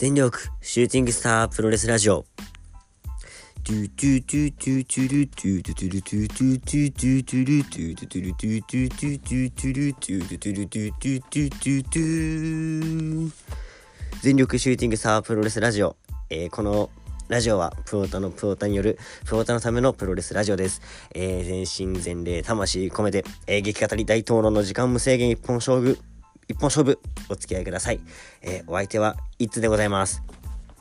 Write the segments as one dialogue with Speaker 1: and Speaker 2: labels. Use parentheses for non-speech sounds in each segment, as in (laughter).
Speaker 1: 全力シューティングスタープロレスラジオ。トゥトゥトゥトゥトゥルトゥトゥトゥルトゥトゥトゥトゥトゥルトゥトゥトゥルトゥトゥトゥトゥトゥルトゥトゥトゥルトゥトゥトゥトゥトゥ全力シューティングスタープロレスラジオ。えー、このラジオはプロタのプロタによるプロタのためのプロレスラジオです。えー、全身全霊魂込めて、えー、激語り大討論の時間無制限一本勝負一本勝負、お付き合いください。えー、お相手は、いつでございます。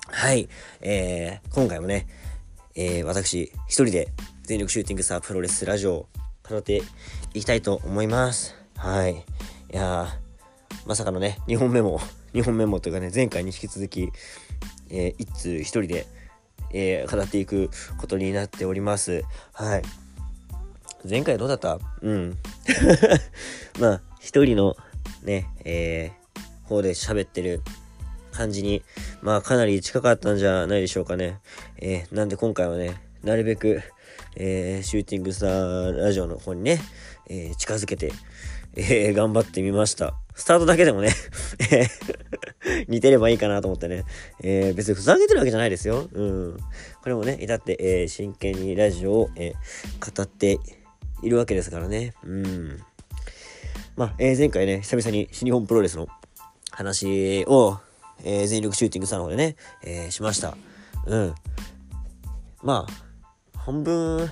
Speaker 1: はい。えー、今回もね、えー、私、一人で、全力シューティングスタープロレスラジオを語っていきたいと思います。はい。いやまさかのね、2本目も、(laughs) 2本目もというかね、前回に引き続き、えー、一通一人で、えー、語っていくことになっております。はい。前回どうだった？うん。(laughs) まあ、一人のね、え、方で喋ってる感じに、まあかなり近かったんじゃないでしょうかね。えー、なんで今回はね、なるべく、えー、シューティングスターラジオの方にね、えー、近づけて、えー、頑張ってみました。スタートだけでもね (laughs) 似てればいいかなと思ってね、えー、別にふざけてるわけじゃないですよ。うん。これもね、至って、えー、真剣にラジオを、えー、語っているわけですからね。うん。まあ、えー、前回ね、久々に新日本プロレスの話を、えー、全力シューティングさんの方でね、えー、しました。うん。まあ、半分、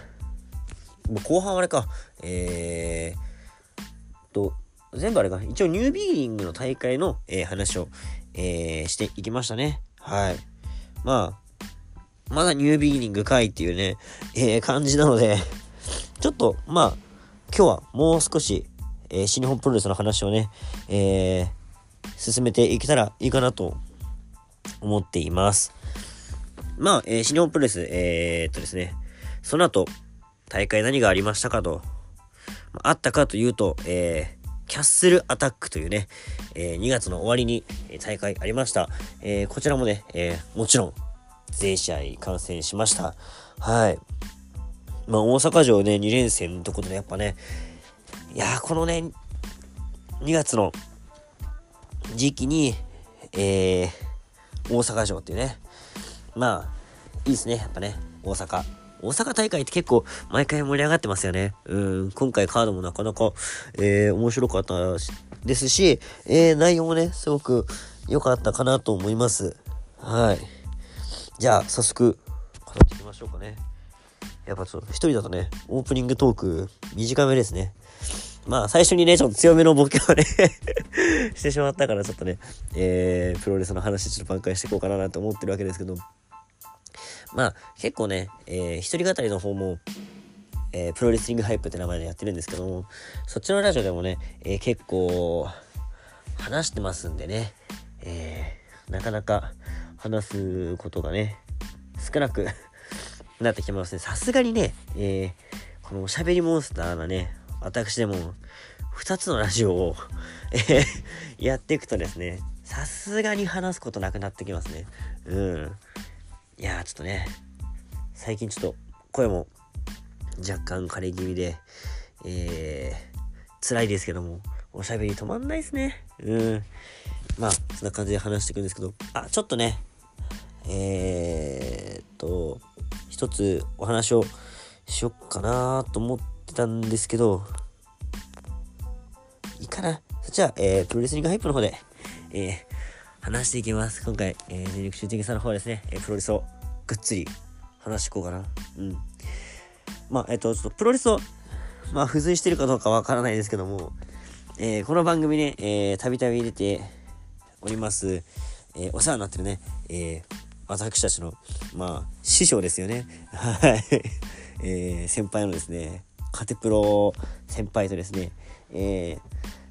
Speaker 1: もう後半あれか、えー、と、全部あれか、一応ニュービーリングの大会の、えー、話を、えー、していきましたね。はい。まあ、まだニュービーリングかいっていうね、えー、感じなので、ちょっと、まあ、今日はもう少し、えー、新日本プロレスの話をね、えー、進めていけたらいいかなと思っています。まあ、えー、新日本プレス、えー、っとですね、その後、大会何がありましたかと、あったかというと、えー、キャッスルアタックというね、えー、2月の終わりに、大会ありました。えー、こちらもね、えー、もちろん、全試合観戦しました。はい。まあ、大阪城ね、2連戦のところでやっぱね、いやこのね、2月の時期に、えー、大阪城っていうね、まあ、いいですね、やっぱね、大阪。大阪大会って結構毎回盛り上がってますよね。うん、今回カードもなかなか、えー、面白かったですし、えー、内容もね、すごく良かったかなと思います。はい。じゃあ、早速、語っていきましょうかね。やっぱちょっと一人だとね、オープニングトーク短めですね。まあ最初にね、ちょっと強めのボケをね (laughs) してしまったからちょっとね、えー、プロレスの話ちょっと挽回していこうかなと思ってるわけですけど、まあ結構ね、えー、一人語りの方も、えー、プロレスリングハイプって名前でやってるんですけども、そっちのラジオでもね、えー、結構話してますんでね、えー、なかなか話すことがね、少なくなってきますね。さすがにね、えー、このおしゃべりモンスターなね、私でも2つのラジオをやっていくとですね、さすがに話すことなくなってきますね。うん。いやちょっとね、最近ちょっと声も若干枯れ気味で、えー、辛いですけども、おしゃべり止まんないですね。うん。まあ、そんな感じで話していくんですけど、あ、ちょっとね、えー、っと、一つお話をしよっかなと思ってたんですけど、いいかな。そっちは、えー、プロレスリングハイプの方で、えー、話していきます。今回、えー、全力シューティングさんの方はですね、えー、プロレスをぐっつり話していこうかな。うん。まあ、えっ、ー、と、ちょっとプロレスを、まあ、付随してるかどうかわからないですけども、えー、この番組ね、えー、たびたび入れております、えー、お世話になってるね、えー、私たちの、まあ、師匠ですよね。はい。えー、先輩のですね、カテプロ先輩とですね、えー、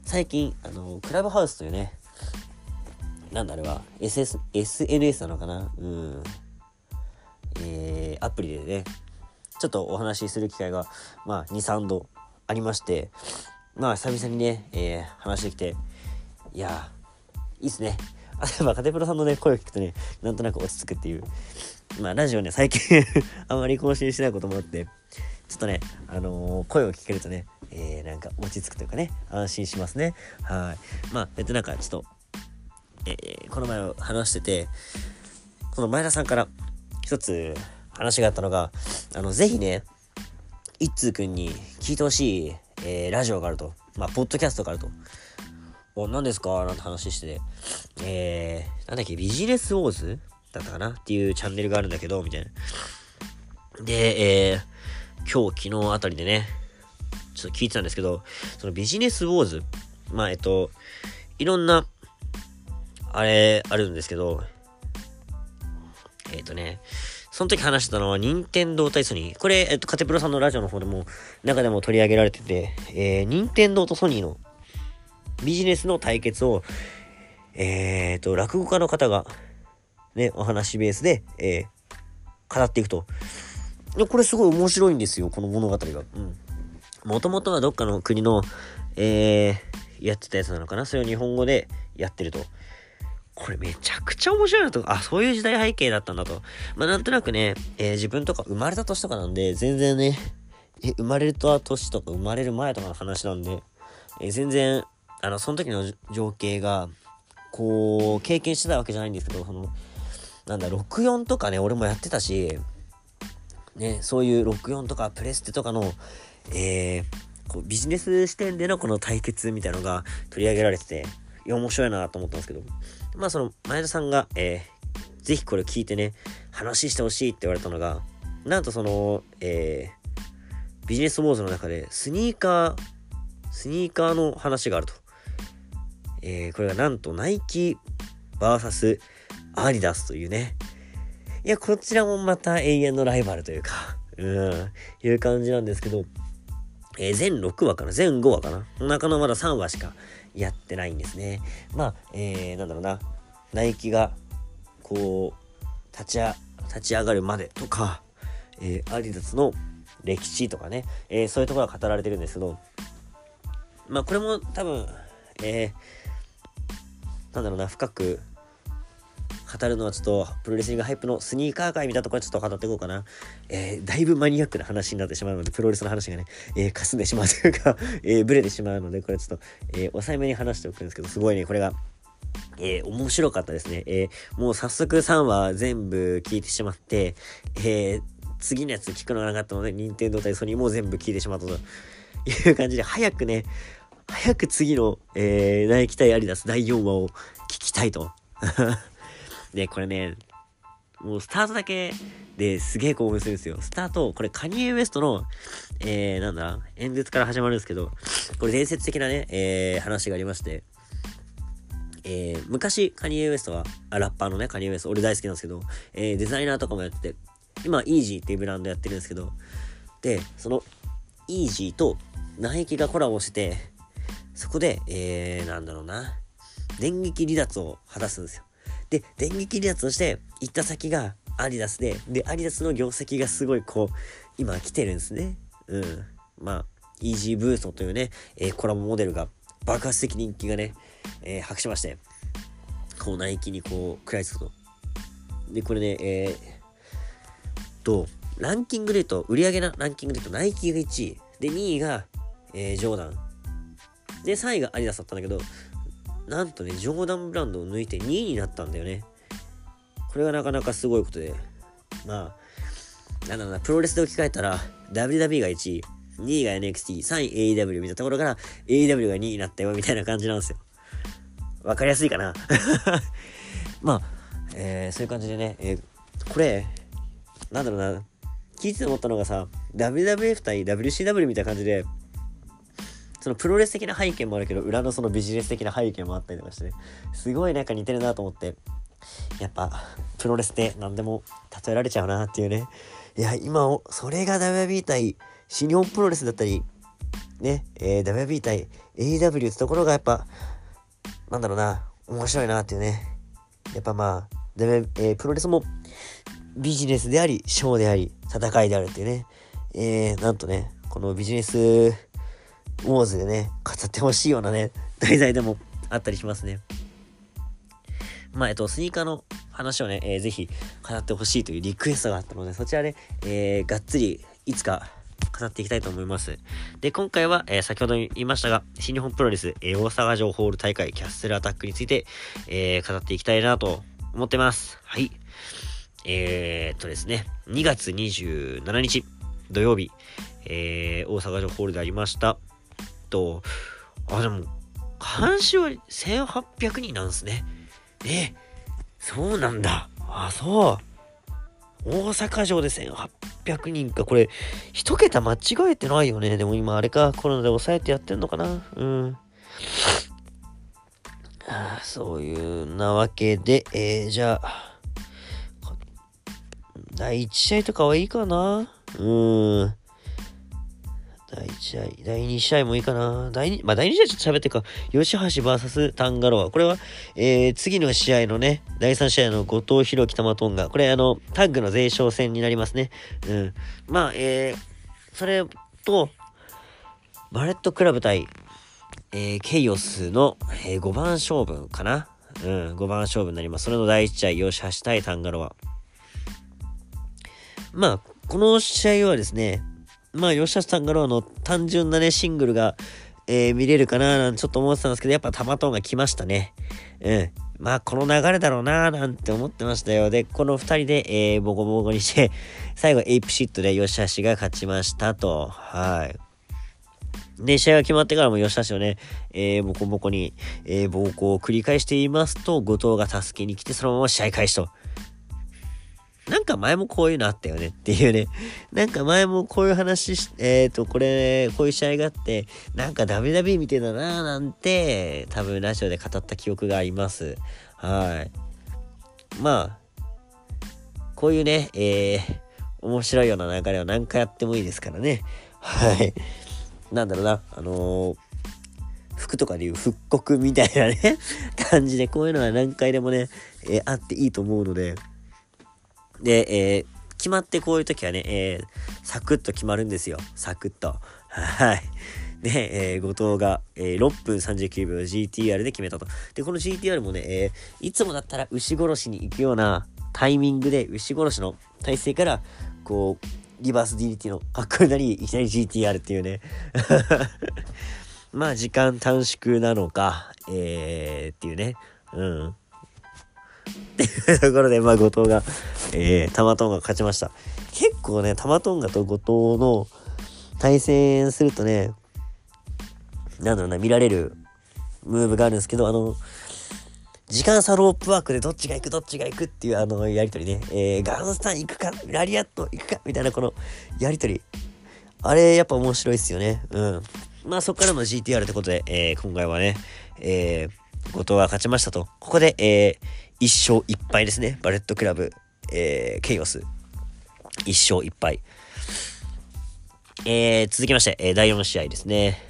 Speaker 1: 最近、あの、クラブハウスというね、なんだあれは、SS、SNS なのかな？うん。えー、アプリでね、ちょっとお話しする機会が、まあ、2、3度ありまして、まあ、久々にね、えー、話してきて、いやいいっすね。あ、まあ、カテプロさんのね、声を聞くとね、なんとなく落ち着くっていう。まあ、ラジオね、最近 (laughs) あまり更新しないこともあって、ょっとね、あのー、声を聞けるとね、えー、なんか落ち着くというかね、安心しますね。はい。まあ、えっと、なんかちょっと、えー、この前話してて、この前田さんから一つ話があったのが、あの、ぜひね、一通くんに聞いてほしい、えー、ラジオがあると。まあ、ポッドキャストがあると。お、何ですか？なんて話してて、えー、なんだっけ、ビジネスウォーズだったかな？っていうチャンネルがあるんだけど、みたいな。で、えー、今日、昨日あたりでね、ちょっと聞いてたんですけど、そのビジネスウォーズ、まあ、えっと、いろんな、あれ、あるんですけど、えっ、とね、その時話してたのは、任天堂対ソニー。これ、えっと、カテプロさんのラジオの方でも、中でも取り上げられてて、えー、任天堂とソニーのビジネスの対決を、えー、と、落語家の方が、ね、お話ベースで、えー、語っていくと。これすごい面白いんですよ、この物語が。うん。もともとはどっかの国の、えー、やってたやつなのかな？それを日本語でやってると。これめちゃくちゃ面白いなと。あ、そういう時代背景だったんだと。まあなんとなくね、えー、自分とか生まれた年とかなんで、全然ね、え生まれた年とか生まれる前とかの話なんで、えー、全然、あの、その時の情景が、こう、経験してたわけじゃないんですけど、その、なんだ、64とかね、俺もやってたし、ね、そういう64とかプレステとかの、えー、こうビジネス視点でのこの対決みたいのが取り上げられてて、いや、面白いなと思ったんですけど、まあその前田さんが、えー、ぜひこれ聞いてね、話してほしいって言われたのが、なんとその、えー、ビジネスウォーズの中でスニーカー、スニーカーの話があると。えー、これがなんとナイキ VS アディダスというね。いや、こちらもまた永遠のライバルというか、うん、いう感じなんですけど、えー、全6話かな？全5話かな？中のまだ3話しかやってないんですね。まあ、えー、なんだろうな。ナイキが、こう、立ちあ、立ち上がるまでとか、えー、アディダスの歴史とかね、えー、そういうところが語られてるんですけど、まあ、これも多分、えー、なんだろうな、深く語るのはちょっと、プロレスリングハイプのスニーカー界みたいなところちょっと語っていこうかな。えー、だいぶマニアックな話になってしまうので、プロレスの話がね、えー、かすんでしまうというか (laughs) えー、ブレてしまうので、これちょっと、えー、抑えめに話しておくんですけど、すごいね、これが、えー、面白かったですね。えー、もう早速3話全部聞いてしまって、えー、次のやつ聞くのがなかったので、任天堂対ソニーも全部聞いてしまったという感じで、早くね、早く次の、えー、ナイキ対アリダス第4話を聞きたいと (laughs) で、これね、もうスタートだけですげえ興奮するんですよ。スタート、これカニエ・ウエストの、えー、なんだ、演説から始まるんですけど、これ伝説的なね、えー、話がありまして、えー、昔カニエ・ウエストは、あ、ラッパーのね、カニエ・ウエスト、俺大好きなんですけど、えー、デザイナーとかもやって、今、イージーっていうブランドやってるんですけど、で、その、イージーとナイキがコラボして、そこで、えー、なんだろうな、電撃離脱を果たすんですよ。で、電撃離脱をして、行った先がアディダスで、で、アディダスの業績がすごいこう、今来てるんですね。うん。まあ、イージーブーストというね、えー、コラボモデルが爆発的人気がね、えー、博しまして、こう、ナイキにこう、食らいつくと。で、これね、えー、と、ランキングで言うと、売り上げなランキングで言うと、ナイキが1位。で、2位が、えー、ジョーダン。で、3位がアディダスだったんだけど、なんとね、ジョーダンブランドを抜いて2位になったんだよね。これがなかなかすごいことで。まあ、なんだろうな、プロレスで置き換えたら、WW が1位、2位が NXT、3位 AEW みたいなところから、AEW が2位になったよ、みたいな感じなんですよ。わかりやすいかな (laughs) まあ、えー、そういう感じでね、えー、これ、なんだろうな、聞いてて思ったのがさ、WWF 対 WCW みたいな感じで、そのプロレス的な背景もあるけど、裏のそのビジネス的な背景もあったりとかしてね、すごいなんか似てるなと思って、やっぱ、プロレスって何でも例えられちゃうなっていうね。いや、今を、それが WB 対新日本プロレスだったり、ね、えー、WB 対 AW ってところがやっぱ、なんだろうな、面白いなっていうね。やっぱまあ、w えー、プロレスもビジネスであり、ショーであり、戦いであるっていうね。えー、なんとね、このビジネスウォーズでね、語ってほしいようなね、(laughs) 題材でもあったりしますね。まあ、えっと、スニーカーの話をね、えー、ぜひ語ってほしいというリクエストがあったので、そちらで、えー、がっつりいつか語っていきたいと思います。で、今回は、えー、先ほど言いましたが、新日本プロレス、えー、大阪城ホール大会キャッスルアタックについて、えー、語っていきたいなと思ってます。はい。えー、っとですね、2月27日土曜日、えー、大阪城ホールでありました。と、あ、でも、監視は1800人なんですね。え、そうなんだ。あ、そう。大阪城で1800人か。これ、一桁間違えてないよね。でも今あれか、コロナで抑えてやってんのかな。うん。あそういうなわけで、えー、じゃあ、第1試合とかはいいかな。うん。第1試合、第2試合もいいかな。第2、まあ第2試合ちょっと喋ってか。吉橋 VS タンガロア。これは、えー、次の試合のね、第3試合の後藤弘樹玉トンガ。これあの、タッグの前哨戦になりますね。うん。まあ、えー、それと、バレットクラブ対、えー、ケイオスの、えー、5番勝負かな。うん、5番勝負になります。それの第1試合、吉橋対タンガロア。まあ、この試合はですね、まあ、吉橋さんからの単純なね、シングルが、えー、見れるかななんてちょっと思ってたんですけど、やっぱタマトンが来ましたね。うん。まあ、この流れだろうななんて思ってましたよ。で、この二人で、えー、ボコボコにして (laughs) 最後、エイプシットで吉橋が勝ちましたと。はい。で、試合が決まってからも吉橋をね、えー、ボコボコに、えー、暴行を繰り返していますと、後藤が助けに来て、そのまま試合開始と。なんか前もこういうのあったよねっていうね。(laughs) なんか前もこういう話し、えっ、ー、と、これ、こういう試合があって、なんかダメダメ見てたなーなんて、多分ラジオで語った記憶があります。はい。まあ、こういうね、えー、面白いような流れは何回やってもいいですからね。はい。なんだろうな、あのー、服とかでいう復刻みたいなね感じで、こういうのは何回でもね、えー、あっていいと思うので、で、えー、決まってこういう時はね、えー、サクッと決まるんですよ。サクッと。はい。で、えー、後藤が、えー、6分39秒 GTR で決めたと。で、この GTR もね、えー、いつもだったら牛殺しに行くようなタイミングで牛殺しの体勢から、こう、リバース DDT のかっこいいなり、いきなり GTR っていうね。(laughs) まあ、時間短縮なのか、えー、っていうね。うん。っていうところで、まあ、後藤が、えー、タマトンガ勝ちました。結構ね、タマトンガと後藤の対戦するとね、なんだろうな、見られるムーブがあるんですけど、あの、時間差ロープワークでどっちが行くどっちが行くっていうあのやりとりね、えー、ガンスタン行くか、ラリアット行くか、みたいなこのやりとり。あれやっぱ面白いっすよね。うん。まあそっからの GTR ってことで、えー、今回はね、えー、後藤は勝ちましたと。ここで、えー、1勝1敗ですね。バレットクラブ、えー、ケイオス。1勝1敗。えー、続きまして、えー、第4試合ですね。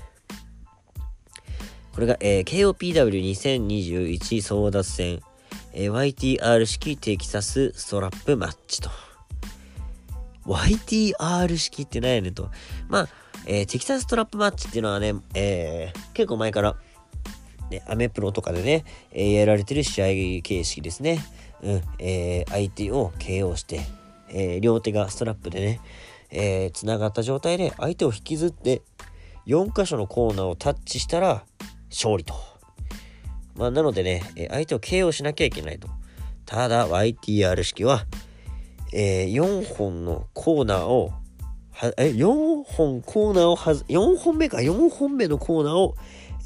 Speaker 1: これが、えー、KOPW2021 争奪戦、えー、YTR 式テキサスストラップマッチと。YTR 式って何やねんと。まあ、えー、テキサスストラップマッチっていうのはね、えー、結構前から、ね、アメプロとかでね、えー、やられてる試合形式ですね。うん、えー、相手を KO して、えー、両手がストラップでね、えー、繋がった状態で相手を引きずって、4箇所のコーナーをタッチしたら勝利と。まあ、なのでね、え相手を KO しなきゃいけないと。ただ、YTR 式は、えー、4本のコーナーを、はえ、4本コーナーをはず、4本目か、4本目のコーナーを、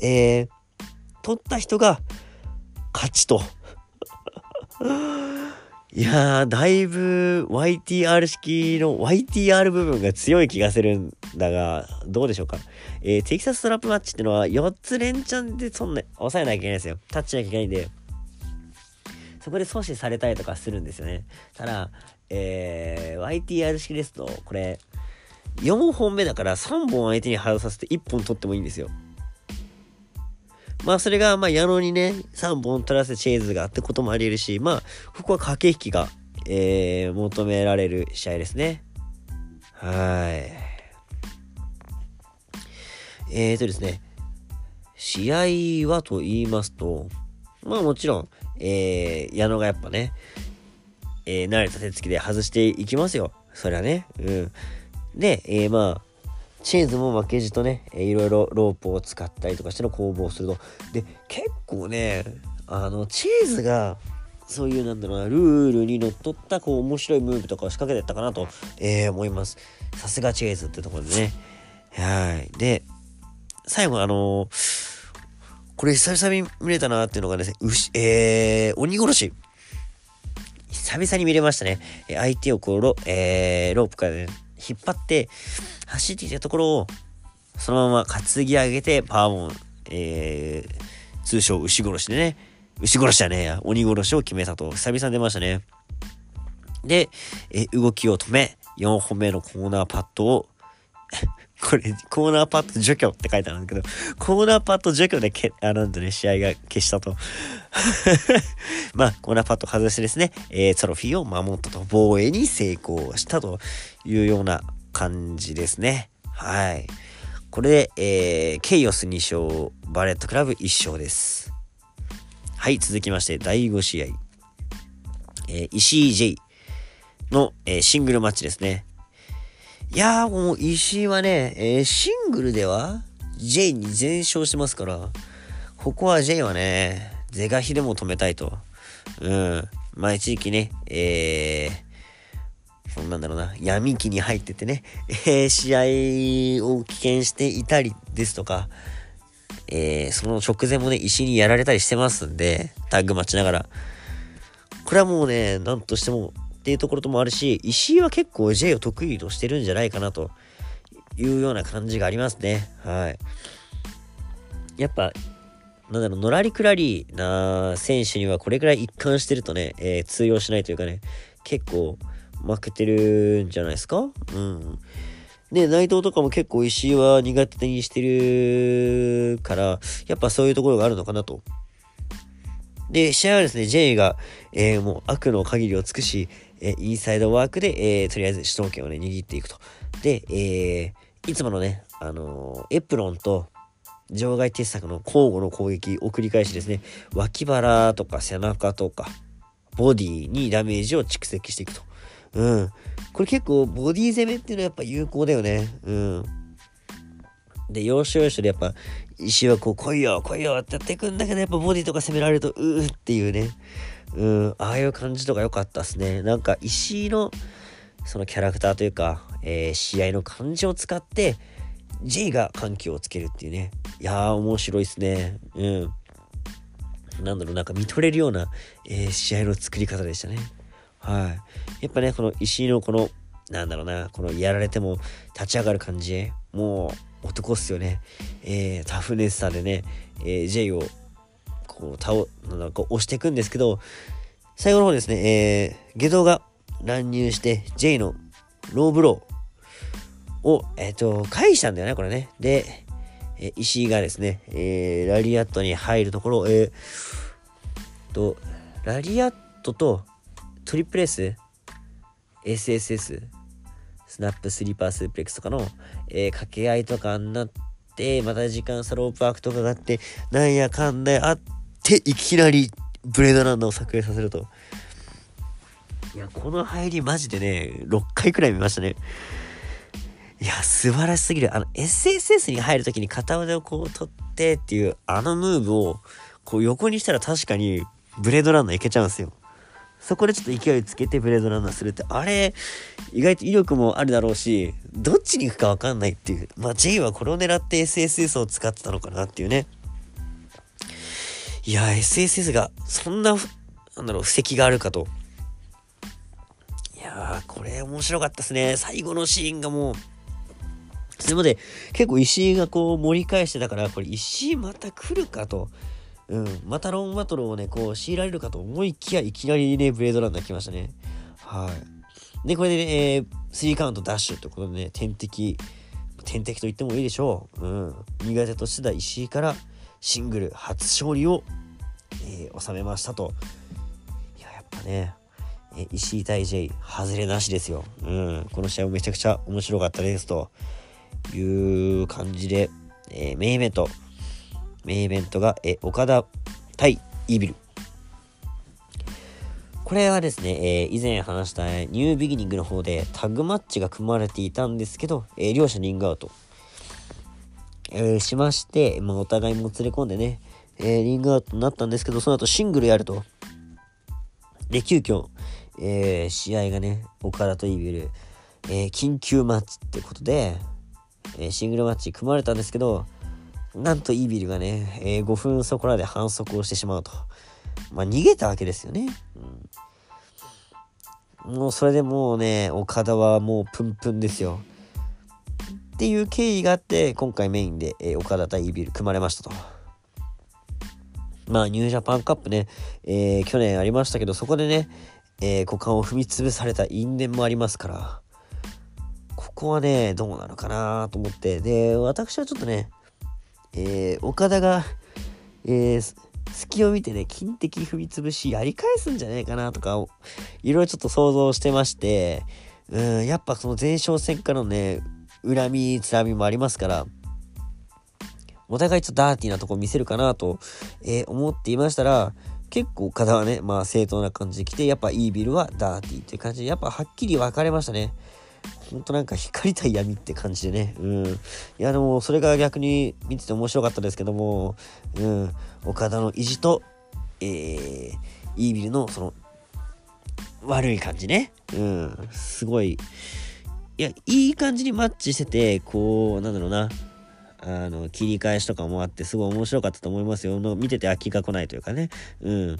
Speaker 1: えー、取った人が勝ちと。(laughs) いやー、だいぶ YTR 式の YTR 部分が強い気がするんだが、どうでしょうか。えー、テキサストラップマッチってのは4つ連チャンでそんな、抑えなきゃいけないんですよ。タッチなきゃいけないんで。そこで阻止されたりとかするんですよね。ただ、えー、YTR 式ですと、これ、4本目だから3本相手に外させて1本取ってもいいんですよ。まあそれが、まあ矢野にね、3本取らせチェーズがってこともあり得るし、まあ、ここは駆け引きが、えー、求められる試合ですね。はい。えーとですね、試合はと言いますと、まあもちろん、えー、矢野がやっぱね、えー、慣れた手つきで外していきますよ。そりゃね。うん。で、えー、まあ、チーズも負けじとね、えいろいろロープを使ったりとかしての攻防をすると。で、結構ね、あの、チーズが、そういうなんだろうな、ルールにのっとったこう面白いムーブとかを仕掛けてったかなと、えー、思います。さすがチェーズってところでね。はい。で、最後あのー、これ久々に見れたなっていうのがですね、牛、えー、鬼殺し。久々に見れましたね。相手をこう、えー、ロープからね、引っ張って、走っていたところを、そのまま担ぎ上げて、パワーボン、えー、通称牛殺しでね、牛殺しじゃねえや、鬼殺しを決めたと、久々に出ましたね。で、え動きを止め、4本目のコーナーパットを (laughs) これ、コーナーパット除去って書いてあるんだけど、コーナーパット除去でけ、あなんとね、試合が消したと。(laughs) まあ、コーナーパット外してですね、えー、トロフィーを守ったと、防衛に成功したというような感じですね。はい。これで、えー、ケイオス2勝、バレットクラブ1勝です。はい、続きまして、第5試合。えー、石井 J の、えー、シングルマッチですね。いやーもう石井はね、えー、シングルでは J に全勝してますから、ここは J はね、是が非でも止めたいと。うん。まあ一時期ね、えー、なんだろうな、闇期に入っててね、えー、試合を棄権していたりですとか、えー、その直前もね、石にやられたりしてますんで、タッグ待ちながら。これはもうね、なんとしてもっていうところともあるし、石井は結構 J を得意としてるんじゃないかなというような感じがありますね。はい。やっぱ、なんだろう、のらりくらりな選手にはこれくらい一貫してるとね、えー、通用しないというかね、結構負けてるんじゃないですか？うん。ね、内藤とかも結構石井は苦手にしてるから、やっぱそういうところがあるのかなと。で、試合はですね、J が、えー、もう悪の限りを尽くし、えインサイドワークで、えー、とりあえず主導権をね、握っていくと。で、えー、いつものね、あのエプロンと場外鉄柵の交互の攻撃を繰り返しですね、脇腹とか背中とか、ボディにダメージを蓄積していくと。うん。これ結構ボディ攻めっていうのはやっぱ有効だよね。うん。で、要所要所でやっぱ石はこう来いよ来いよってやっていくんだけどやっぱボディとか攻められるとうーっていうね。うん、ああいう感じとか良かったっすね。なんか石のそのキャラクターというか、えー、試合の感じを使って J が緩急をつけるっていうね。いやー面白いっすね。うん。なんだろう、なんか見とれるような、えー、試合の作り方でしたね。はい。やっぱね、この石井のこの、なんだろうな、このやられても立ち上がる感じ、もう男っすよね。えー、タフネスさでね、えー、J をこう、倒、なんか押していくんですけど、最後の方ですね、えー、下道が乱入して、J のローブローを、えっ、ー、と、返したんだよね、これね。で、え石井がですね、えー、ラリアットに入るところ、えー、と、ラリアットとトリプレス、SSS、スナップスリーパースープレックスとかの、えー、掛け合いとかになって、また時間差ロープワークとかがあって、なんやかんだあって、いきなりブレードランナーを作影させると。いや、この入りマジでね、6回くらい見ましたね。いや、素晴らしすぎる。あの、SSS に入るときに片腕をこう取ってっていう、あのムーブを、こう横にしたら確かに、ブレードランナーいけちゃうんですよ。そこでちょっと勢いつけてブレードランナーするって、あれ、意外と威力もあるだろうし、どっちに行くかわかんないっていう。まあ、J はこれを狙って SSS を使ってたのかなっていうね。いや、SSS が、そんな、なんだろう、布石があるかと。いやー、これ面白かったですね。最後のシーンがもう、それまで結構石井がこう盛り返してたから、これ石井また来るかと。うん、またロンバトルをね、こう強いられるかと思いきや、いきなりね、ブレードランナー来ましたね。はい。で、これでね、えー、3カウントダッシュってことでね、天敵、天敵と言ってもいいでしょう。うん。苦手としてた石井からシングル初勝利を、えー、収めましたと。いや、やっぱね、えー、石井対 J、外れなしですよ。うん。この試合もめちゃくちゃ面白かったですと。いう感じで、えー、メインイベント、メインイベントが、え、岡田対イービル。これはですね、えー、以前話したニュービギニングの方でタッグマッチが組まれていたんですけど、えー、両者リングアウト。えー、しまして、まあ、お互いもつれ込んでね、えー、リングアウトになったんですけど、その後シングルやると。で、急遽、えー、試合がね、岡田とイービル、えー、緊急マッチってことで、えー、シングルマッチ組まれたんですけど、なんとイービルがね、えー、5分そこらで反則をしてしまうと。まあ、逃げたわけですよね。うん、もうそれでもうね、岡田はもうプンプンですよ。っていう経緯があって、今回メインで、えー、岡田対イービル組まれましたと。まあ、ニュージャパンカップね、えー、去年ありましたけど、そこでね、えー、股間を踏み潰された因縁もありますから、ここはね、どうなのかなと思って、で、私はちょっとね、えー、岡田が、えー、隙を見てね、金的踏み潰しやり返すんじゃないかなとか、いろいろちょっと想像してまして、うん、やっぱその前哨戦からのね、恨み、つらみもありますから、お互いちょっとダーティーなとこ見せるかなと、えー、思っていましたら、結構岡田はね、まあ正当な感じで来て、やっぱイービルはダーティーっていう感じで、やっぱはっきり分かれましたね。ほんとなんか光対闇って感じでね。うん。いやでもそれが逆に見てて面白かったですけども、うん。岡田の意地と、えー、イービルのその、悪い感じね。うん。すごい。いや、いい感じにマッチしてて、こう、なんだろうな。あの、切り返しとかもあって、すごい面白かったと思いますよ。の見てて飽きが来ないというかね。うん。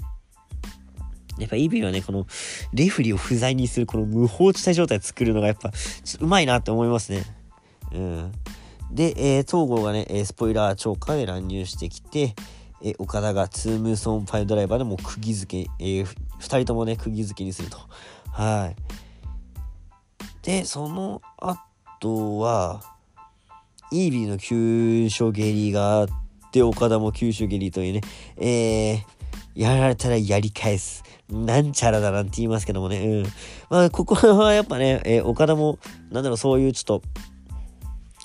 Speaker 1: やっぱ EV はね、この、レフリーを不在にする、この無法地帯状態作るのがやっぱ、ちょっとうまいなって思いますね。うん。で、えー、東郷がね、スポイラー超過で乱入してきて、え、岡田がツームソンパイドライバーでも釘付け、えー、2人ともね、釘付けにすると。はい。で、その後は、イービーの急所蹴りがあって、岡田も急所蹴りというね、えー、やられたらやり返す。なんちゃらだなんて言いますけどもね。うん。まあ、ここはやっぱね、えー、岡田も、なんだろう、そういうちょっと、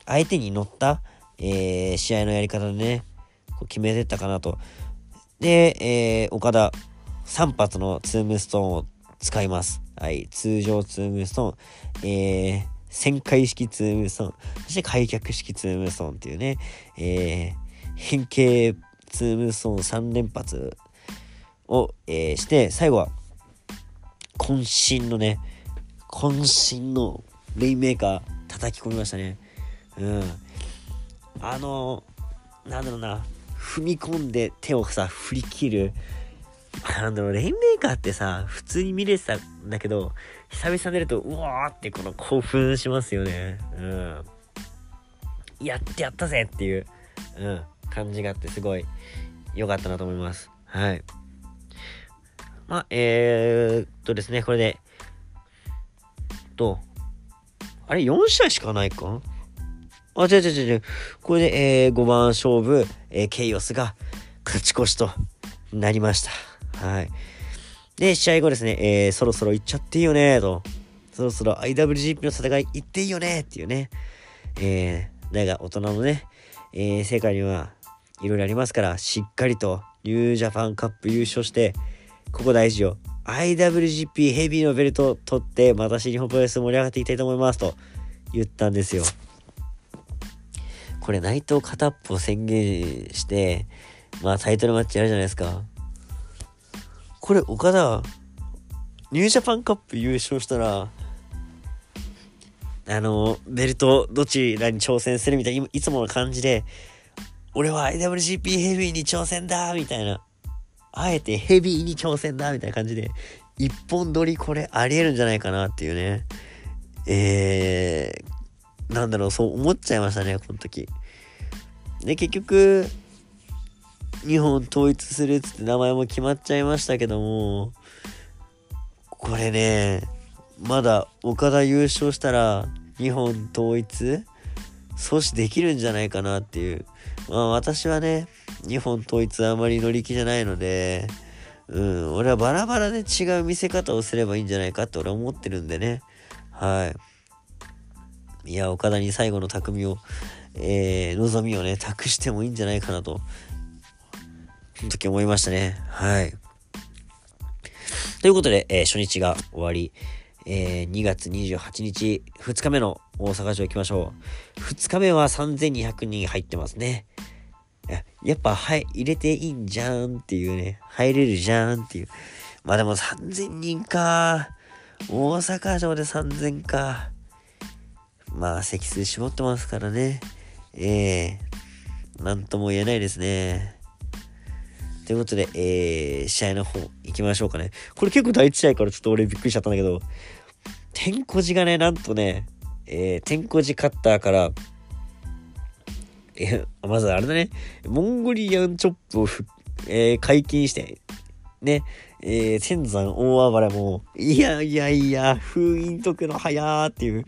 Speaker 1: 相手に乗った、えー、試合のやり方でね、こう決めてったかなと。で、えー、岡田、3発のツームストーンを使います。はい。通常ツームストーン、えー、旋回式ツームストーン、そして開脚式ツームストーンっていうね、えー、変形ツームストーン3連発を、えー、して、最後は、渾身のね、渾身のレインメーカー叩き込みましたね。うん。あの、なんだろうな、踏み込んで手をさ、振り切る。なんだろう、レインメーカーってさ、普通に見れてたんだけど、久々出ると、うわーってこの興奮しますよね。うん。やってやったぜっていう、うん、感じがあってすごい良かったなと思います。はい。まあ、えー、っとですね、これで、と、あれ、4試合しかないか？あ、違う違う違う。これで、えー、5番勝負、えー、ケイオスが勝ち越しとなりました。はい。で、試合後ですね、えー、そろそろ行っちゃっていいよねと。そろそろ IWGP の戦い行っていいよねっていうね。えー、だが大人のね、えー、世界にはいろいろありますから、しっかりとニュージャパンカップ優勝して、ここ大事よ。IWGP ヘビーのベルトを取って、また新日本プロレス盛り上がっていきたいと思いますと言ったんですよ。これ内藤片っぽ宣言して、まあタイトルマッチやるじゃないですか。これ岡田、ニュージャパンカップ優勝したら、あの、ベルトどちらに挑戦するみたいな、いつもの感じで、俺は IWGP ヘビーに挑戦だみたいな。あえてヘビーに挑戦だみたいな感じで、一本撮りこれありえるんじゃないかなっていうね。えー、なんだろう、そう思っちゃいましたね、この時。で、結局、日本統一するっつって名前も決まっちゃいましたけども、これね、まだ岡田優勝したら日本統一阻止できるんじゃないかなっていう。まあ私はね、日本統一あまり乗り気じゃないので、うん、俺はバラバラで違う見せ方をすればいいんじゃないかって俺は思ってるんでね。はい。いや、岡田に最後の匠を、えー、望みをね、託してもいいんじゃないかなと、その時思いましたね。はい。ということで、えー、初日が終わり、えー、2月28日、2日目の大阪城行きましょう。2日目は3200人入ってますね。やっぱ、はい、入れていいんじゃんっていうね、入れるじゃんっていう。まあでも3000人か。大阪城で3000か。まあ、席数絞ってますからね。ええー、なんとも言えないですね。ということで、えー、試合の方行きましょうかね。これ結構第一試合からちょっと俺びっくりしちゃったんだけど、天候寺がね、なんとね、えー、天候寺カッターから、え、(laughs) まずあれだね、モンゴリアンチョップをえー、解禁して、ね、えー、天山大暴れも、いやいやいや、封印解くの早ーっていう、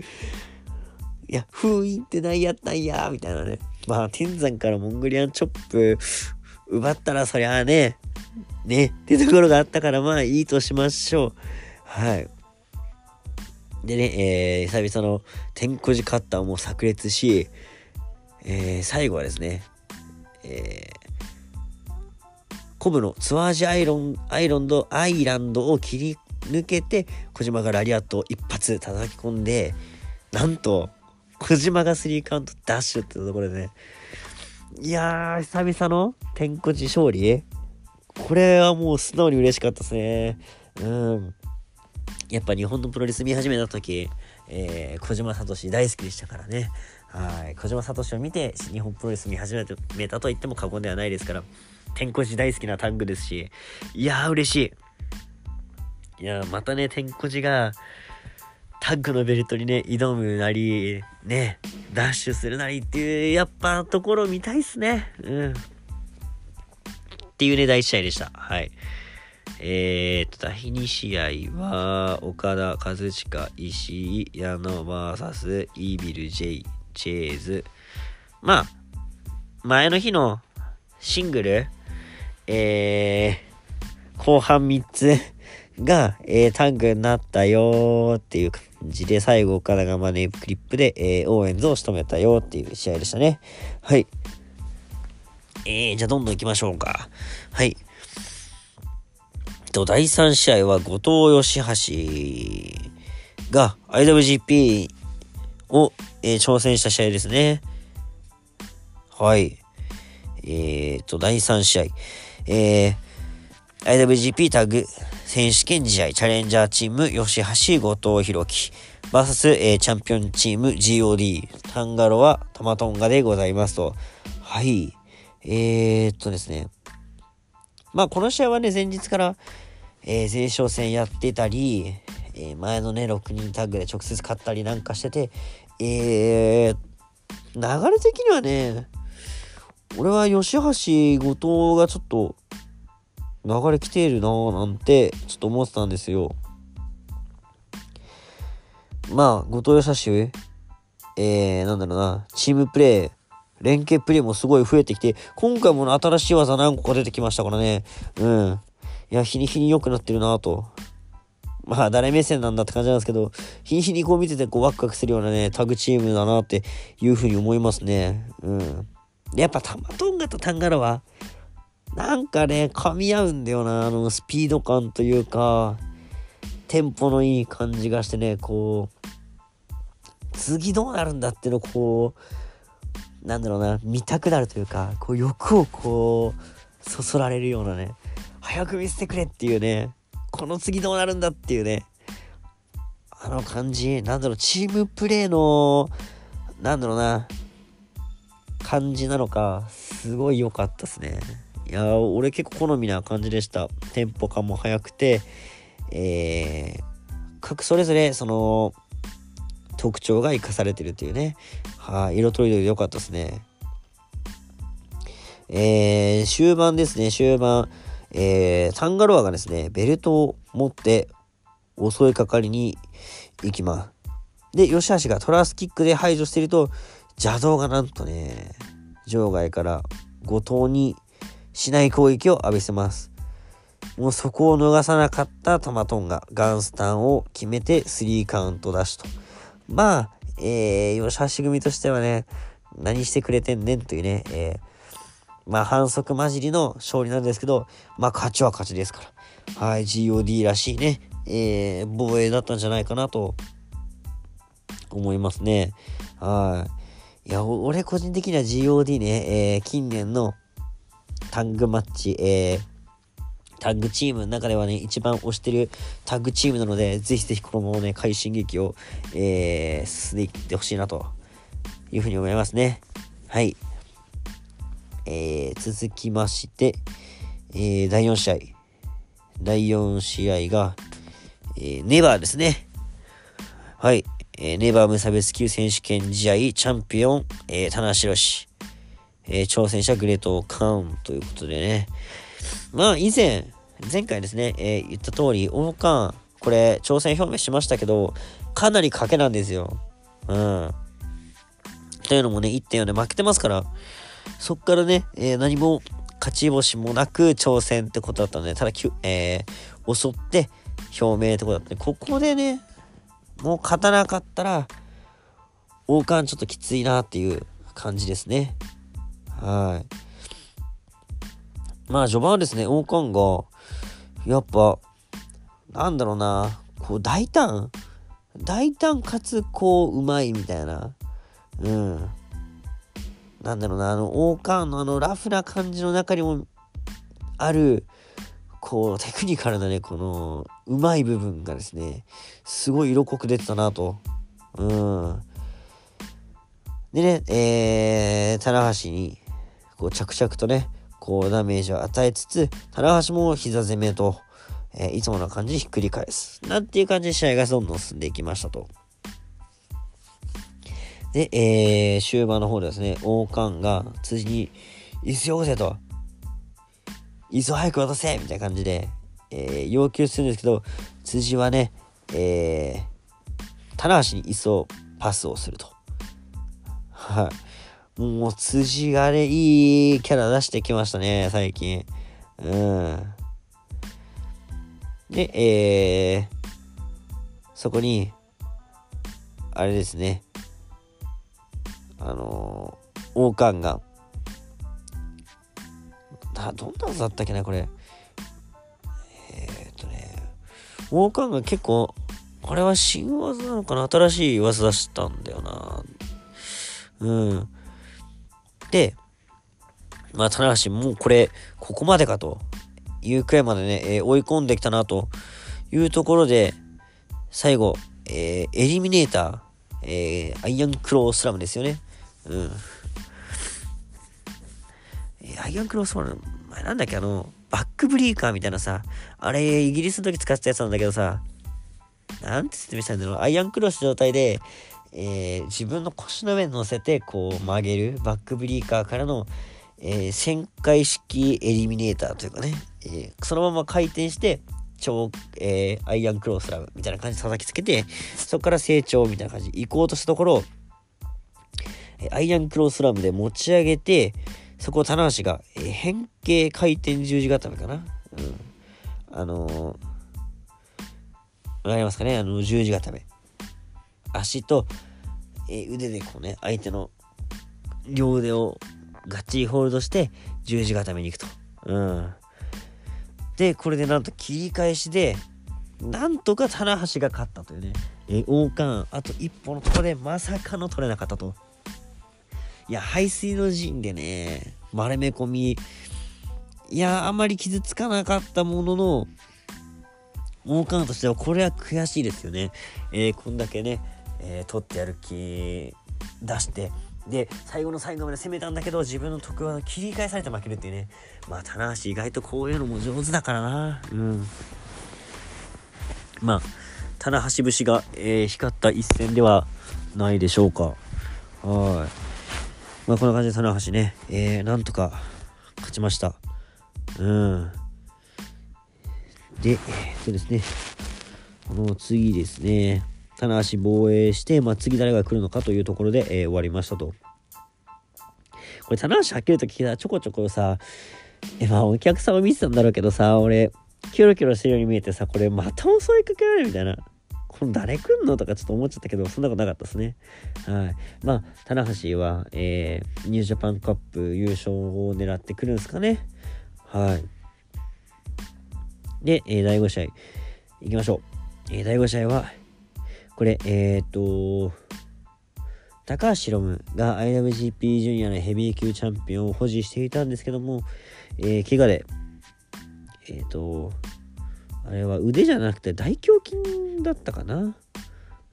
Speaker 1: いや、封印って何やったんやーみたいなね。まあ、天山からモンゴリアンチョップ奪ったらそりゃあね、ね、ってところがあったからまあいいとしましょう。はい。でね、えー、久々の天候寺カッターも炸裂し、えー、最後はですね、えー、コブのツアージアイロン、アイロンド、アイランドを切り抜けて、小島がラリアットを一発叩き込んで、なんと、小島がスリーカウントダッシュってところでね、いやー、久々の天候寺勝利これはもう素直に嬉しかったですね。うん。やっぱ日本のプロレス見始めた時、えー、小島聡大好きでしたからね。はい。小島聡を見て、日本プロレス見始めたと言っても過言ではないですから、天候寺大好きなタッグですし、いやー嬉しい。いやまたね、天候寺が、タッグのベルトにね、挑むなり、ね、ダッシュするなりっていう、やっぱところ見たいっすね。うん。っていうね、第1試合でした。はい。えー、っと、第2試合は、オカダ・カズチカ、石井、矢野 VS EVIL、ジェイ、チェーズ。まあ、前の日のシングル、えー、後半3つが、えー、タッグになったよーっていう感じで、最後、オカダがマネークリップで、えー、オーエンズを仕留めたよっていう試合でしたね。はい。えー、じゃあどんどん行きましょうか。はい。と、第3試合は後藤義橋が IWGP を、えー、挑戦した試合ですね。はい。えーと、第3試合。えー、IWGP タグ選手権試合チャレンジャーチーム吉橋後藤弘樹 VS、えー、チャンピオンチーム GOD タンガロはタマトンガでございますと。はい。えー、っとですね。まあこの試合はね前日から、えー、前哨戦やってたり、えー、前のね6人タッグで直接勝ったりなんかしてて、えー、流れ的にはね俺は吉橋後藤がちょっと流れ来ているなぁなんてちょっと思ってたんですよ。まあ、後藤義橋、えー、なんだろうな、チームプレー、連携プレーもすごい増えてきて、今回も新しい技何個か出てきましたからね。うん。いや、日に日に良くなってるなぁと。まあ、誰目線なんだって感じなんですけど、日に日にこう見てて、こう、ワクワクするようなね、タグチームだなっていうふうに思いますね。うん。やっぱ、タマトンガとタンガラは、なんかね、噛み合うんだよな、あの、スピード感というか、テンポのいい感じがしてね、こう、次どうなるんだってのこう、なんだろうな、見たくなるというか、こう欲をこう、そそられるようなね、早く見せてくれっていうね、この次どうなるんだっていうね、あの感じ、なんだろう、チームプレーの、なんだろうな、感じなのか、すごい良かったですね。いや俺結構好みな感じでした。テンポ感も速くて、えー、各それぞれその特徴が生かされてるっていうね。はい、色とりどりで良かったですね。えー、終盤ですね、終盤。えー、タンガロアがですね、ベルトを持って襲いかかりに行きます。で、吉橋がトラスキックで排除していると、邪道がなんとね、場外から後藤にしない攻撃を浴びせます。もうそこを逃さなかったタマトンがガンスタンを決めて3カウントダッシュと。まあ、えー、吉橋組としてはね、何してくれてんねんというね、えー、まあ反則混じりの勝利なんですけど、まあ勝ちは勝ちですから。はい、GOD らしいね、えー、防衛だったんじゃないかなと思いますね。はい。いや、俺個人的には GOD ね、えー、近年のタッグマッチ、えー、タッグチームの中ではね、一番推してるタッグチームなので、ぜひぜひこのままね、快進撃を、えー、進んでいってほしいなというふうに思いますね。はい。えー、続きまして、えー、第4試合。第4試合が、えー、ネバーですね。はい。えー、ネバー無差別級選手権試合チャンピオン、えー、棚橋宏。えー、挑戦者グレートカウンということでね。まあ、以前、前回ですね、えー、言った通り、オーカーン、これ、挑戦表明しましたけど、かなり賭けなんですよ。うん。というのもね、1.4で負けてますから、そっからね、えー、何も勝ち星もなく挑戦ってことだったので、ただ、えー、襲って表明ってことだったので、ここでね、もう勝たなかったら、王冠ちょっときついなっていう感じですね。はい。まあ、序盤はですね、王冠が、やっぱ、なんだろうな、こう、大胆大胆かつ、こう、うまいみたいな。うん。なんだろうな、あの、王冠のあの、ラフな感じの中にも、ある、こう、テクニカルなね、この、うまい部分がですね、すごい色濃く出てたなと。うん。でね、えー、棚橋に、こう、着々とね、こうダメージを与えつつ、棚橋も膝攻めと、えー、いつもの感じにひっくり返す。なんていう感じで試合がどんどん進んでいきましたと。で、えー、終盤の方ですね、王冠が辻に、椅子よこせと、椅子を早く渡せみたいな感じで、えー、要求するんですけど、辻はね、えー、棚橋に椅子をパスをすると。はい。もう辻がね、いいキャラ出してきましたね、最近。うん。で、えー、そこに、あれですね。あの、王冠が、だ、どんな技だったっけな、これ。えー、っとね、王冠が結構、これは新技なのかな新しい技出したんだよな。うん。で、まあ、棚橋もうこれ、ここまでかというくらいまでね、えー、追い込んできたなというところで、最後、えー、エリミネーター、えー、アイアンクロースラムですよね。うん。え、アイアンクロスラム、前なんだっけ、あの、バックブリーカーみたいなさ、あれ、イギリスの時使ってたやつなんだけどさ、なんて説明したんだろう、アイアンクロス状態で、えー、自分の腰の上に乗せてこう曲げるバックブリーカーからの、えー、旋回式エリミネーターというかね、えー、そのまま回転して超、えアイアンクロスラムみたいな感じで叩きつけてそこから成長みたいな感じ行こうとしたところ、アイアンクロースラムで持ち上げてそこを棚橋が、え変形回転十字固めかな、うん、あのー、わかりますかね？あの十字固め足と、え、腕でこうね、相手の両腕をがっちりホールドして十字固めに行くと。うん。で、これでなんと切り返しで、なんとか棚橋が勝ったというね。え、王冠、あと一歩のところでまさかの取れなかったと。いや、排水の陣でね、丸め込み、いや、あんまり傷つかなかったものの、王冠としてはこれは悔しいですよね。えー、こんだけね、えー、取ってやる気出して。で最後の最後まで攻めたんだけど自分の得は切り返されて負けるっていうね。まあ棚橋意外とこういうのも上手だからな。うん。まあ棚橋節が、えー、光った一戦ではないでしょうか。はい。まあこんな感じで棚橋ね、えー、なんとか勝ちました。うん。で、え、っとですね。この次ですね。棚橋防衛して、まあ、次誰が来るのかというところで、えー、終わりましたと。これ、棚橋はっきりと聞いたらちょこちょこさ、え、まあ、お客さんを見てたんだろうけどさ、俺、キョロキョロしてるように見えてさ、これ、また襲いかけられるみたいな。この誰来んのとかちょっと思っちゃったけど、そんなことなかったですね。はい。まあ、棚橋は、えー、ニュージャパンカップ優勝を狙ってくるんですかね。はい。で、えー、第5試合、行きましょう。えー、第5試合は、これ、えー、っと、高橋ロムが IWGP ジュニアのヘビー級チャンピオンを保持していたんですけども、えー、怪我で、えっ、ー、と、あれは腕じゃなくて大胸筋だったかな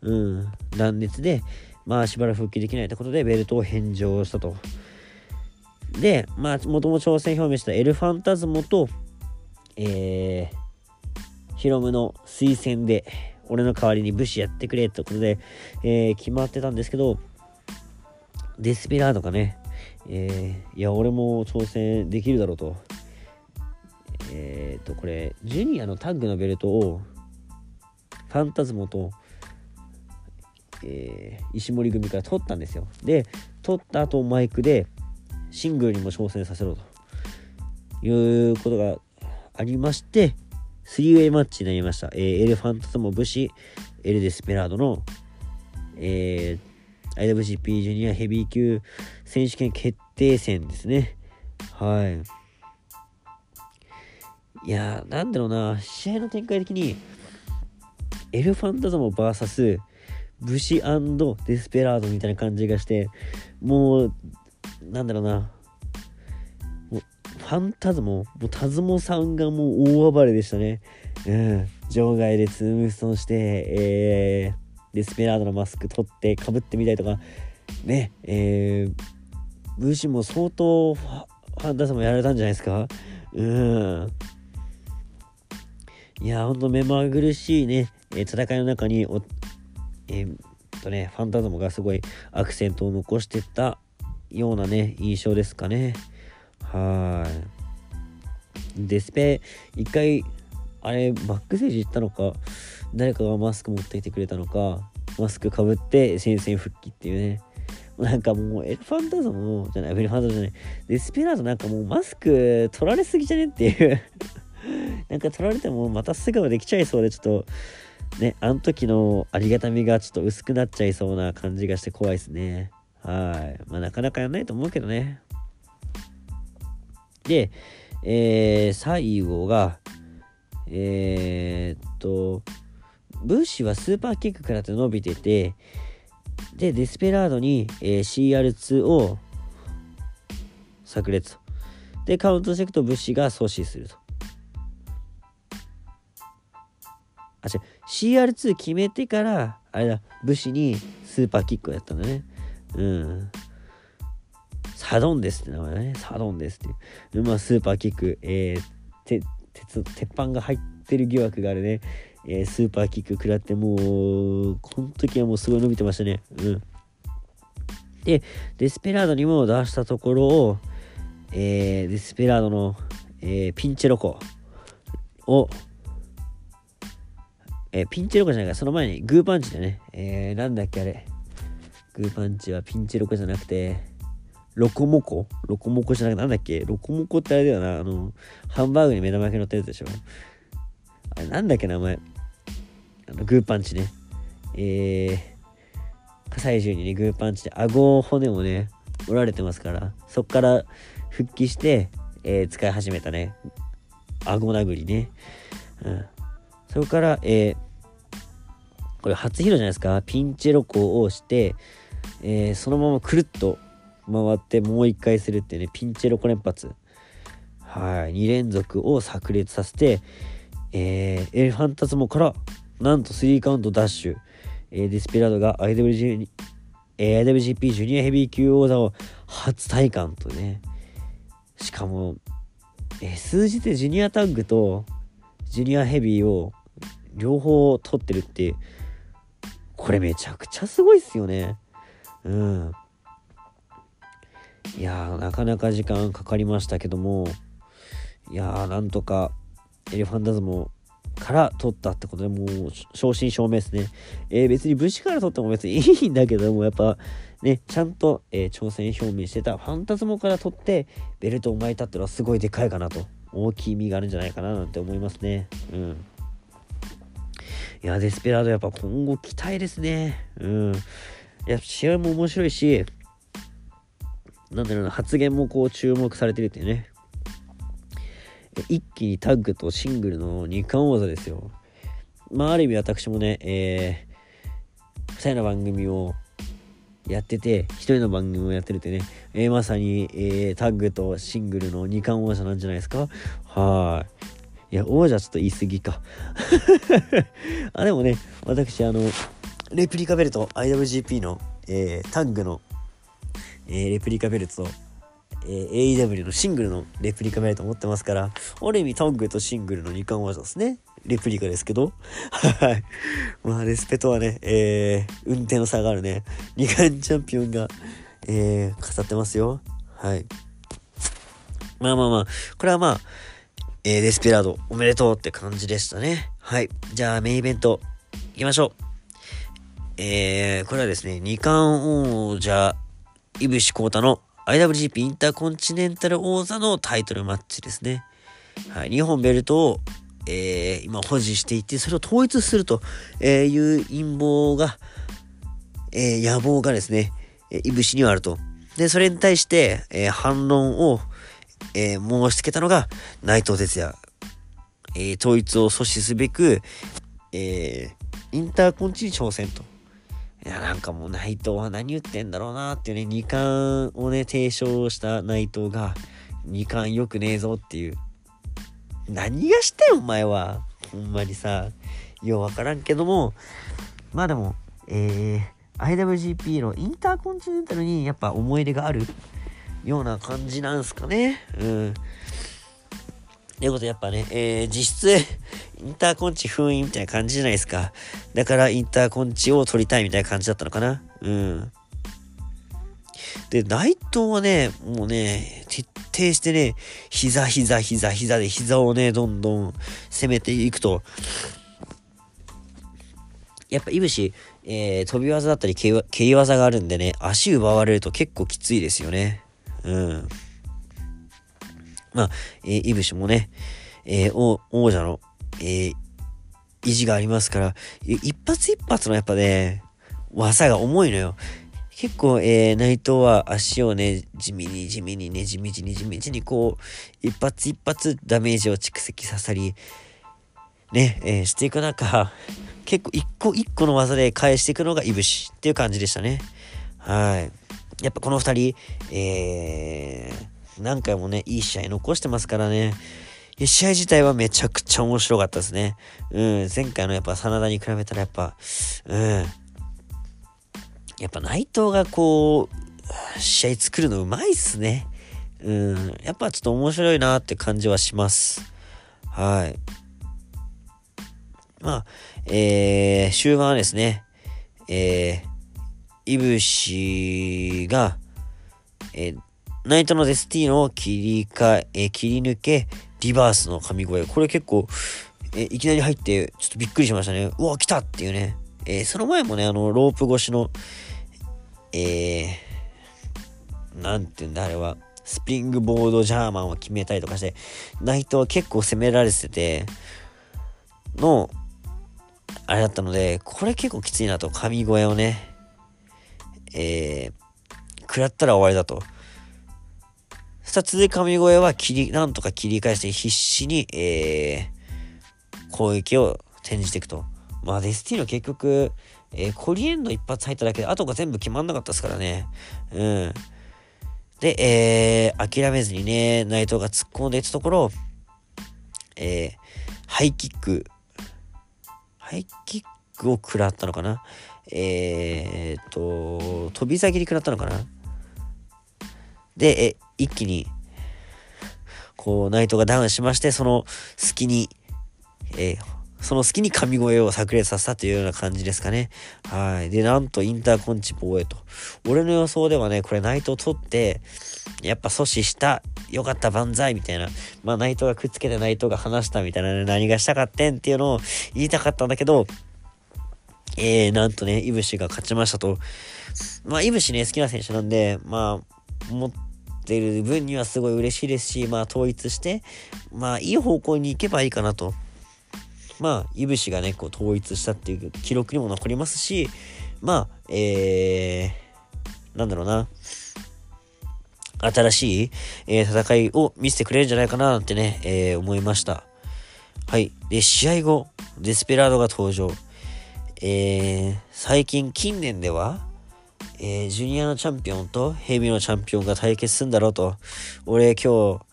Speaker 1: うん、断熱で、まあしばらく復帰できないということでベルトを返上したと。で、まあ、もとも挑戦表明したエルファンタズモと、えー、ヒロムの推薦で、俺の代わりに武士やってくれってことで、えー、決まってたんですけど、デスペラードがね、えー、いや、俺も挑戦できるだろうと。えっ、と、これ、ジュニアのタッグのベルトを、ファンタズモと、えー、石森組から取ったんですよ。で、取った後マイクで、シングルにも挑戦させろということがありまして、3way マッチになりました。えー、エレファントとも武士、エル・デスペラードの、えー、IWGP ジュニアヘビー級選手権決定戦ですね。はい。いやー、なんだろうな、試合の展開的に、エルファンタゾモ VS 武士デスペラードみたいな感じがして、もう、なんだろうな、もうファンタズモ、もうタズモさんがもう大暴れでしたね。うん、場外でツームストンして、えー、デスペラードのマスク取ってかぶってみたりとか、ね、えー、武士も相当ファンタズモやられたんじゃないですか。うん。いや、ほんと目まぐるしいね、え戦いの中にお、えー、とね、ファンタズモがすごいアクセントを残してたようなね、印象ですかね。はい。デスペ、一回、あれ、バックステージ行ったのか、誰かがマスク持ってきてくれたのか、マスクかぶって戦線復帰っていうね。なんかもう、エルファンタズム？じゃない、エルファンタズムじゃない、デスペラードなんかもうマスク取られすぎじゃね？っていう (laughs) なんか取られてもまたすぐできちゃいそうで、ちょっと、ね、あの時のありがたみがちょっと薄くなっちゃいそうな感じがして怖いですね。はい。まあ、なかなかやんないと思うけどね。で、えー、最後が、えー、っと、ブッシュはスーパーキックからって伸びてて、で、デスペラードに、えー、CR2 を炸裂と。で、カウントしていくとブッシュが阻止すると。あ、違う。CR2 決めてから、あれだ、武士にスーパーキックをやったんだね。うん。サドンですって名前だね。サドンですっていう。まあ、スーパーキック、えー、て鉄鉄板が入ってる疑惑があるね。えー、スーパーキック食らって、もう、この時はもうすごい伸びてましたね。うん。で、デスペラードにも出したところを、えー、デスペラードの、えー、ピンチェロコをえー、ピンチロコじゃないか、その前にグーパンチでね、えー、なんだっけあれ。グーパンチはピンチロコじゃなくて、ロコモコ？ロコモコじゃなくて、なんだっけ？ロコモコってあれだよな。あの、ハンバーグに目玉焼き乗ったやつでしょ。あれ、なんだっけ名前？あの、グーパンチね。えー、火災銃にね、グーパンチで顎骨をね、折られてますから、そっから復帰して、えー、使い始めたね。顎殴りね。うん。そこから、えー、これ初披露じゃないですか。ピンチェロコを押して、えー、そのままくるっと回ってもう一回するってね、ピンチェロコ連発。はい、2連続を炸裂させて、えー、エレファンタズモから、なんと3カウントダッシュ。えー、ディスペラードが IWGP ジュニアヘビー級王座を初体感とね。しかも、えー、数字でジュニアタッグとジュニアヘビーを両方取ってるっていうこれめちゃくちゃすごいっすよね。うん。いやー、なかなか時間かかりましたけども、いやー、なんとか、エレファンタズムから取ったってことでもう、正真正銘ですね。えー、別に武士から取っても別にいいんだけども、やっぱ、ね、ちゃんと、えー、挑戦表明してたファンタズモから取って、ベルトを巻いたってのはすごいでかいかなと。大きい意味があるんじゃないかななんて思いますね。うん。いや、デスペラードやっぱ今後期待ですね。うん。いや、試合も面白いし、なんだろうな、発言もこう注目されてるっていうね。一気にタッグとシングルの2冠王座ですよ。まあ、ある意味私もね、えー、2人の番組をやってて、1人の番組をやってるってね、えー、まさに、えー、タッグとシングルの2冠王者なんじゃないですかはい。いや、王者ちょっと言い過ぎか。(laughs) あ、でもね、私、あの、レプリカベルト、IWGP の、えー、タッグの、えー、レプリカベルトと、えー、AEW のシングルのレプリカベルト持ってますから、ある意味タッグとシングルの2冠技ですね。レプリカですけど。はい。まあ、レスペとはね、えー、運転の差があるね。2冠チャンピオンが、えー、語ってますよ。はい。まあまあまあ、これはまあ、えー、デスペラードおめでとうって感じでしたね。はい。じゃあメインイベント行きましょう。えー、これはですね、二冠王者、イブシコータの IWGP インターコンチネンタル王座のタイトルマッチですね。はい、2本ベルトを、えー、今保持していて、それを統一するという陰謀が、えー、野望がですね、いぶしにはあると。で、それに対して、えー、反論を、えー、申し付けたのが内藤哲也。えー、統一を阻止すべく、えー、インターコンチに挑戦と。いや、なんかもう内藤は何言ってんだろうなっていうね、二冠をね、提唱した内藤が、二冠よくねえぞっていう。何がしてんお前は。ほんまにさ、ようわからんけども、まあでも、えー、IWGP のインターコンチネンタルにやっぱ思い入れがあるような感じなんすかね。うん。ということでやっぱね、えー、実質、インターコンチ封印みたいな感じじゃないですか。だからインターコンチを取りたいみたいな感じだったのかな。うん。で、内藤はね、もうね、徹底してね、膝、膝、膝、膝で膝をね、どんどん攻めていくと、やっぱいぶし、えー、飛び技だったり蹴り技があるんでね、足奪われると結構きついですよね。うん。まあ、えー、いぶしもね、えー、王者の、えー、意地がありますから、一発一発のやっぱね、技が重いのよ。結構、えー、内藤は足をね、地味に地味にね、地道に地道にこう、一発一発ダメージを蓄積ささり、ね、えー、していく中、結構一個一個の技で返していくのがいぶしっていう感じでしたね。はい。やっぱこの二人、えー、何回もね、いい試合残してますからね。試合自体はめちゃくちゃ面白かったですね。うん、前回のやっぱ真田に比べたらやっぱ、うん。やっぱ内藤がこう、試合作るのうまいっすね。うん、やっぱちょっと面白いなって感じはします。はい。まあ、えー、終盤はですね、えー、いぶしが、えー、ナイトのデスティーノを切りかえ、切り抜け、リバースの神声。これ結構、えいきなり入って、ちょっとびっくりしましたね。うわ、来たっていうね。えー、その前もね、あの、ロープ越しの、えー、なんて言うんだ、あれは、スプリングボードジャーマンを決めたりとかして、ナイトは結構攻められてて、の、あれだったので、これ結構きついなと、神声をね、えー、食らったら終わりだと。二つで神声は切り、なんとか切り返して必死に、えー、攻撃を転じていくと。まあ、デスティーノ結局、えー、コリエンド一発入っただけで、後が全部決まんなかったですからね。うん。で、えー、諦めずにね、内藤が突っ込んでいったところ、えー、ハイキック、ハイキックを食らったのかなえー、と、飛び下げに食らったのかな？で、え、一気に、こう、ナイトがダウンしまして、その隙に、えー、その隙に神声を炸裂させたというような感じですかね。はい。で、なんとインターコンチ防衛と。俺の予想ではね、これナイトを取って、やっぱ阻止した。よかった万歳みたいな。まあ、ナイトがくっつけてナイトが離したみたいなね、何がしたかってんっていうのを言いたかったんだけど、えー、なんとね、イブシが勝ちましたと。まあ、イブシね、好きな選手なんで、まあ、もってる分にはすごい嬉しいですし、まあ統一して、まあいい方向に行けばいいかなと。まあ、いぶしがね、こう統一したっていう記録にも残りますし、まあ、えー、なんだろうな。新しい、えー、戦いを見せてくれるんじゃないかななんてね、えー、思いました。はい。で、試合後、デスペラードが登場。えー、最近、近年では、えー、ジュニアのチャンピオンとヘビーのチャンピオンが対決するんだろうと。俺今日、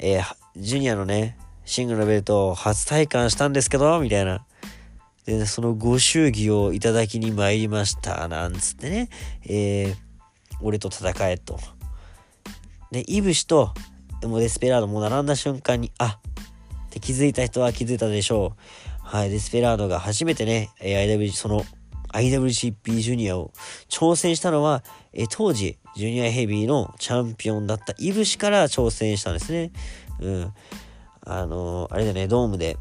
Speaker 1: えー、ジュニアのね、シングルベルトを初体感したんですけど、みたいな。で、そのご祝儀をいただきに参りました、なんつってね。えー、俺と戦えと。で、イブシと、もうデスペラードも並んだ瞬間に、あって気づいた人は気づいたでしょう。はい、デスペラードが初めてね、IW、その IWGP ジュニアを挑戦したのは、え当時、ジュニアヘビーのチャンピオンだったイブシから挑戦したんですね。うん。あのー、あれだね、ドームで、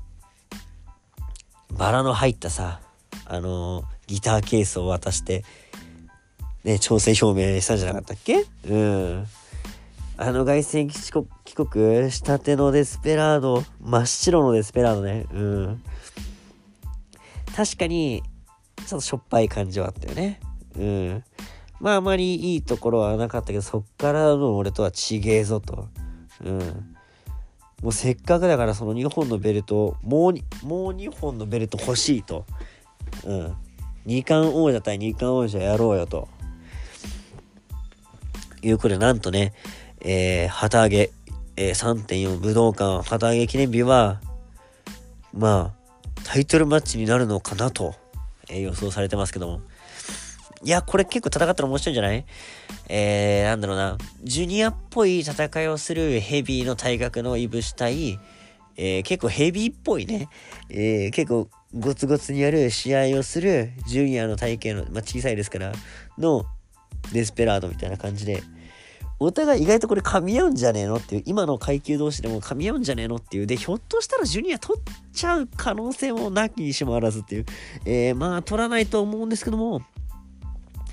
Speaker 1: バラの入ったさ、あのー、ギターケースを渡して、ね、挑戦表明したんじゃなかったっけ？うん。あの凱旋帰国したてのデスペラード、真っ白のデスペラードね。うん。確かに、ちょっとしょっぱい感じはあったよね。うん。まああまりいいところはなかったけど、そっからの俺とは違えぞと。うん。もうせっかくだからその2本のベルトもうもう2本のベルト欲しいと。うん。二冠王者対二冠王者やろうよと。いうことで、なんとね、えー、旗揚げ、えー、3.4武道館旗揚げ記念日は、まあ、タイトルマッチになるのかなと。えー、予想されてますけども。いや、これ結構戦ったら面白いんじゃない？えー、なんだろうな。ジュニアっぽい戦いをするヘビーの体格のイブシ対、えー、結構ヘビーっぽいね。えー、結構ゴツゴツにやる試合をするジュニアの体型の、まあ、小さいですから、のデスペラードみたいな感じで、お互い意外とこれ噛み合うんじゃねえのっていう、今の階級同士でも噛み合うんじゃねえのっていう、で、ひょっとしたらジュニア取っちゃう可能性もなきにしもあらずっていう、えー、まあ取らないと思うんですけども、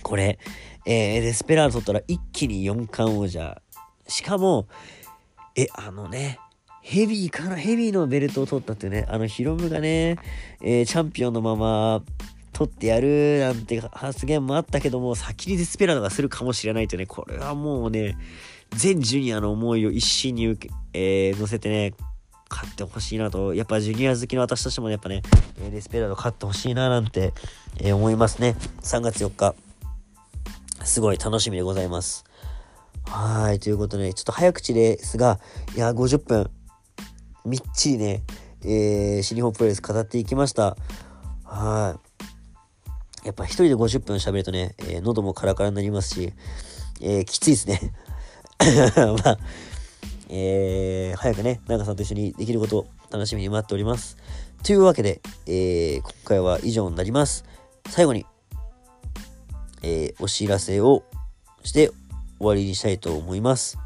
Speaker 1: これ、えー、デスペラード取ったら一気に4冠王者。しかも、え、あのね、ヘビーからヘビーのベルトを取ったっていうね、あのヒロムがね、えー、チャンピオンのまま取ってやるなんて発言もあったけども、先にデスペラードがするかもしれないとね、これはもうね、全ジュニアの思いを一心に受け、えー、乗せてね、勝ってほしいなと、やっぱジュニア好きの私としてもやっぱね、デスペラード勝ってほしいななんて、えー、思いますね。3月4日、すごい楽しみでございます。はい、ということで、ちょっと早口ですが、いや、50分、みっちりね、えー、新日本プロレス語っていきました。はい。やっぱ一人で50分喋るとね、えー、喉もカラカラになりますし、えー、きついですね。(laughs) まあ、えー、早くね、長さんと一緒にできることを楽しみに待っております。というわけで、えー、今回は以上になります。最後に、えー、お知らせをして終わりにしたいと思います。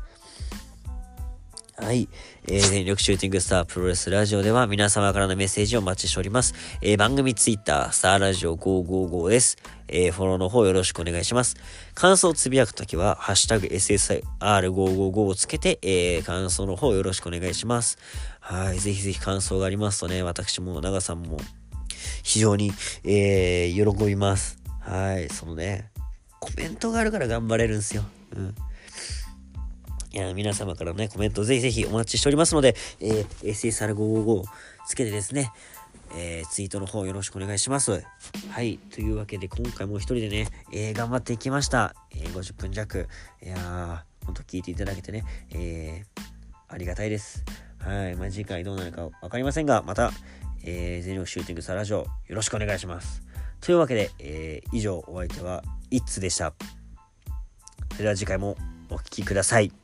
Speaker 1: はい。えー、全力シューティングスタープロレスラジオでは皆様からのメッセージをお待ちしております。えー、番組ツイッター、スターラジオ555です。えー、フォローの方よろしくお願いします。感想をつぶやくときは、ハッシュタグ SSR555 をつけて、えー、感想の方よろしくお願いします。はい。ぜひぜひ感想がありますとね、私も長さんも非常に、えー、喜びます。はい。そのね、コメントがあるから頑張れるんですよ。うん。いや、皆様からのね、コメントぜひぜひお待ちしておりますので、えー、SSR555 つけてですね、えー、ツイートの方よろしくお願いします。はい。というわけで、今回も一人でね、えー、頑張っていきました。えー、50分弱。いやー、ほんと聞いていただけてね、え、ありがたいです。はい。まあ、次回どうなるかわかりませんが、また、え、全力シューティングサラジオ、よろしくお願いします。というわけで、え、以上、お相手は、イッツでした。それでは次回もお聴きください。